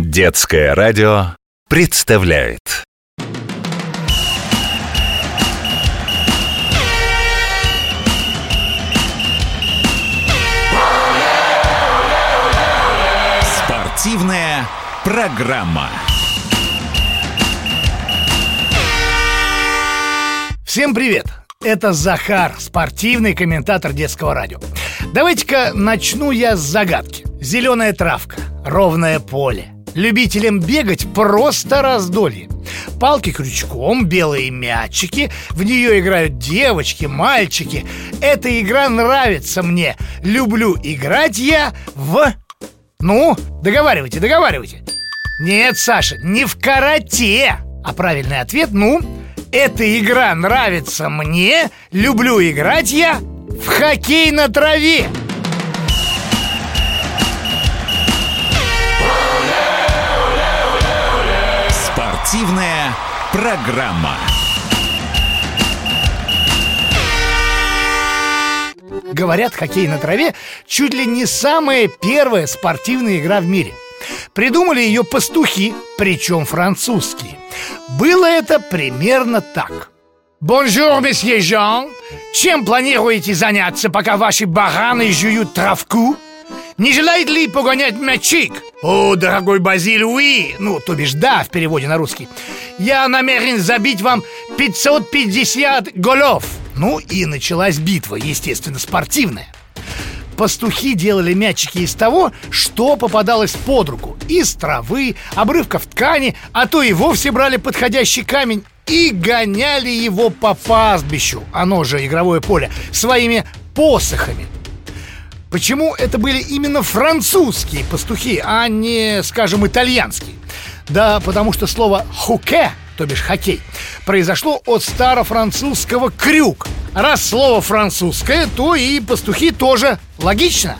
Детское радио представляет Спортивная программа. Всем привет! Это Захар, спортивный комментатор детского радио. Давайте-ка начну я с загадки. Зеленая травка, ровное поле. Любителям бегать просто раздолье. Палки крючком, белые мячики В нее играют девочки, мальчики. Эта игра нравится мне. Люблю играть я в... Ну, договаривайте, договаривайте. Нет, Саша, не в карате. А правильный ответ, ну, эта игра нравится мне. Люблю играть я в хоккей на траве Спортивная программа. Говорят, хоккей на траве чуть ли не самая первая спортивная игра в мире. Придумали ее пастухи, причем французские. Было это примерно так. Bonjour, monsieur Jean! Чем планируете заняться, пока ваши бараны жуют травку? Не желает ли погонять мячик? О, дорогой Базиль, уи! Ну, то бишь да, в переводе на русский. Я намерен забить вам 550 голов. Ну и началась битва, естественно, спортивная. Пастухи делали мячики из того, что попадалось под руку. Из травы, обрывков ткани, а то и вовсе брали подходящий камень и гоняли его по пастбищу, оно же игровое поле, своими посохами – Почему это были именно французские пастухи, а не, скажем, итальянские? Да потому что слово «хуке», то бишь хоккей, произошло от старофранцузского «крюк». Раз слово французское, то и пастухи тоже. Логично?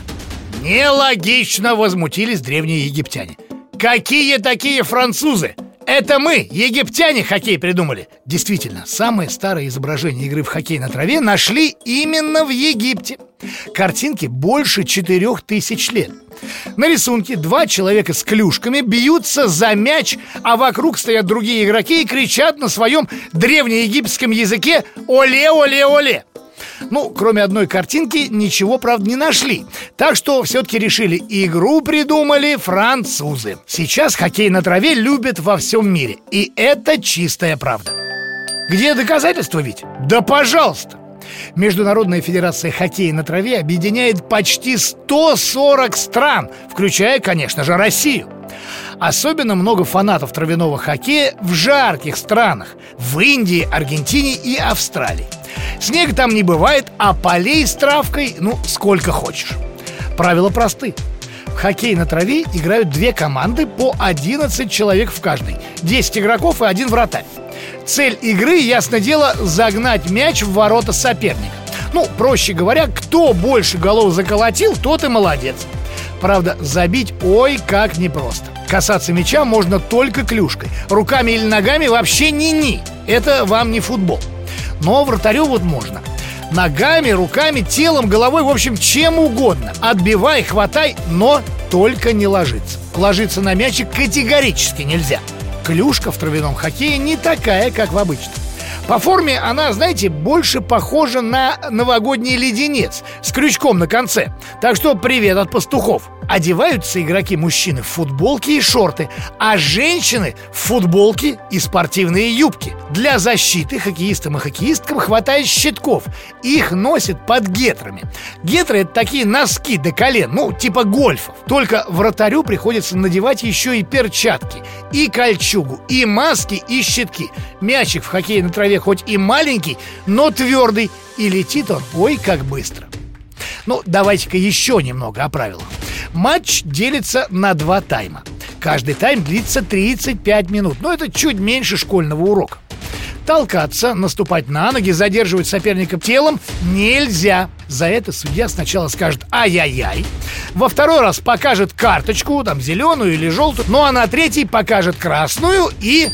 Нелогично, возмутились древние египтяне. Какие такие французы? Это мы, египтяне, хоккей придумали Действительно, самое старое изображение игры в хоккей на траве нашли именно в Египте Картинке больше четырех тысяч лет на рисунке два человека с клюшками бьются за мяч, а вокруг стоят другие игроки и кричат на своем древнеегипетском языке «Оле-оле-оле!». Ну, кроме одной картинки, ничего, правда, не нашли Так что все-таки решили, игру придумали французы Сейчас хоккей на траве любят во всем мире И это чистая правда Где доказательства ведь? Да пожалуйста! Международная федерация хоккея на траве объединяет почти 140 стран, включая, конечно же, Россию. Особенно много фанатов травяного хоккея в жарких странах – в Индии, Аргентине и Австралии. Снега там не бывает, а полей с травкой, ну, сколько хочешь. Правила просты. В хоккей на траве играют две команды по 11 человек в каждой. 10 игроков и один вратарь. Цель игры, ясно дело, загнать мяч в ворота соперника. Ну, проще говоря, кто больше голов заколотил, тот и молодец. Правда, забить ой как непросто. Касаться мяча можно только клюшкой. Руками или ногами вообще ни-ни. Это вам не футбол но вратарю вот можно. Ногами, руками, телом, головой, в общем, чем угодно. Отбивай, хватай, но только не ложиться. Ложиться на мячик категорически нельзя. Клюшка в травяном хоккее не такая, как в обычном. По форме она, знаете, больше похожа на новогодний леденец с крючком на конце. Так что привет от пастухов. Одеваются игроки-мужчины в футболки и шорты, а женщины в футболки и спортивные юбки. Для защиты хоккеистам и хоккеисткам хватает щитков. Их носят под гетрами. Гетры — это такие носки до колен, ну, типа гольфов. Только вратарю приходится надевать еще и перчатки, и кольчугу, и маски, и щитки. Мячик в хоккее на траве хоть и маленький, но твердый, и летит он ой как быстро. Ну, давайте-ка еще немного о правилах. Матч делится на два тайма. Каждый тайм длится 35 минут, но это чуть меньше школьного урока. Толкаться, наступать на ноги, задерживать соперника телом нельзя. За это судья сначала скажет «ай-яй-яй», во второй раз покажет карточку, там зеленую или желтую, ну а на третий покажет красную и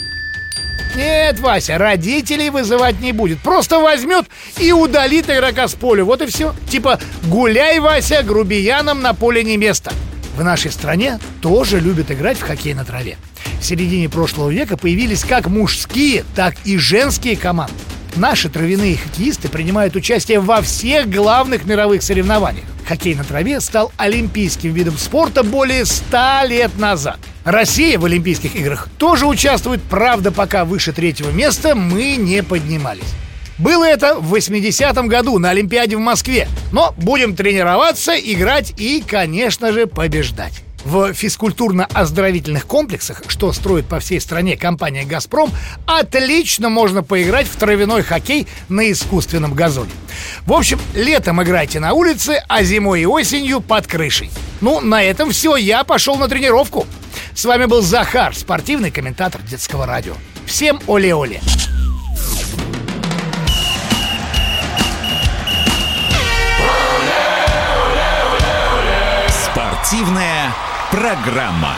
нет, Вася, родителей вызывать не будет Просто возьмет и удалит игрока с поля Вот и все Типа гуляй, Вася, грубиянам на поле не место В нашей стране тоже любят играть в хоккей на траве. В середине прошлого века появились как мужские, так и женские команды. Наши травяные хоккеисты принимают участие во всех главных мировых соревнованиях. Хоккей на траве стал олимпийским видом спорта более ста лет назад. Россия в Олимпийских играх тоже участвует, правда, пока выше третьего места мы не поднимались. Было это в 80-м году на Олимпиаде в Москве. Но будем тренироваться, играть и, конечно же, побеждать. В физкультурно-оздоровительных комплексах, что строит по всей стране компания «Газпром», отлично можно поиграть в травяной хоккей на искусственном газоне. В общем, летом играйте на улице, а зимой и осенью под крышей. Ну, на этом все, я пошел на тренировку. С вами был Захар, спортивный комментатор детского радио. Всем оле-оле! Спортивная программа.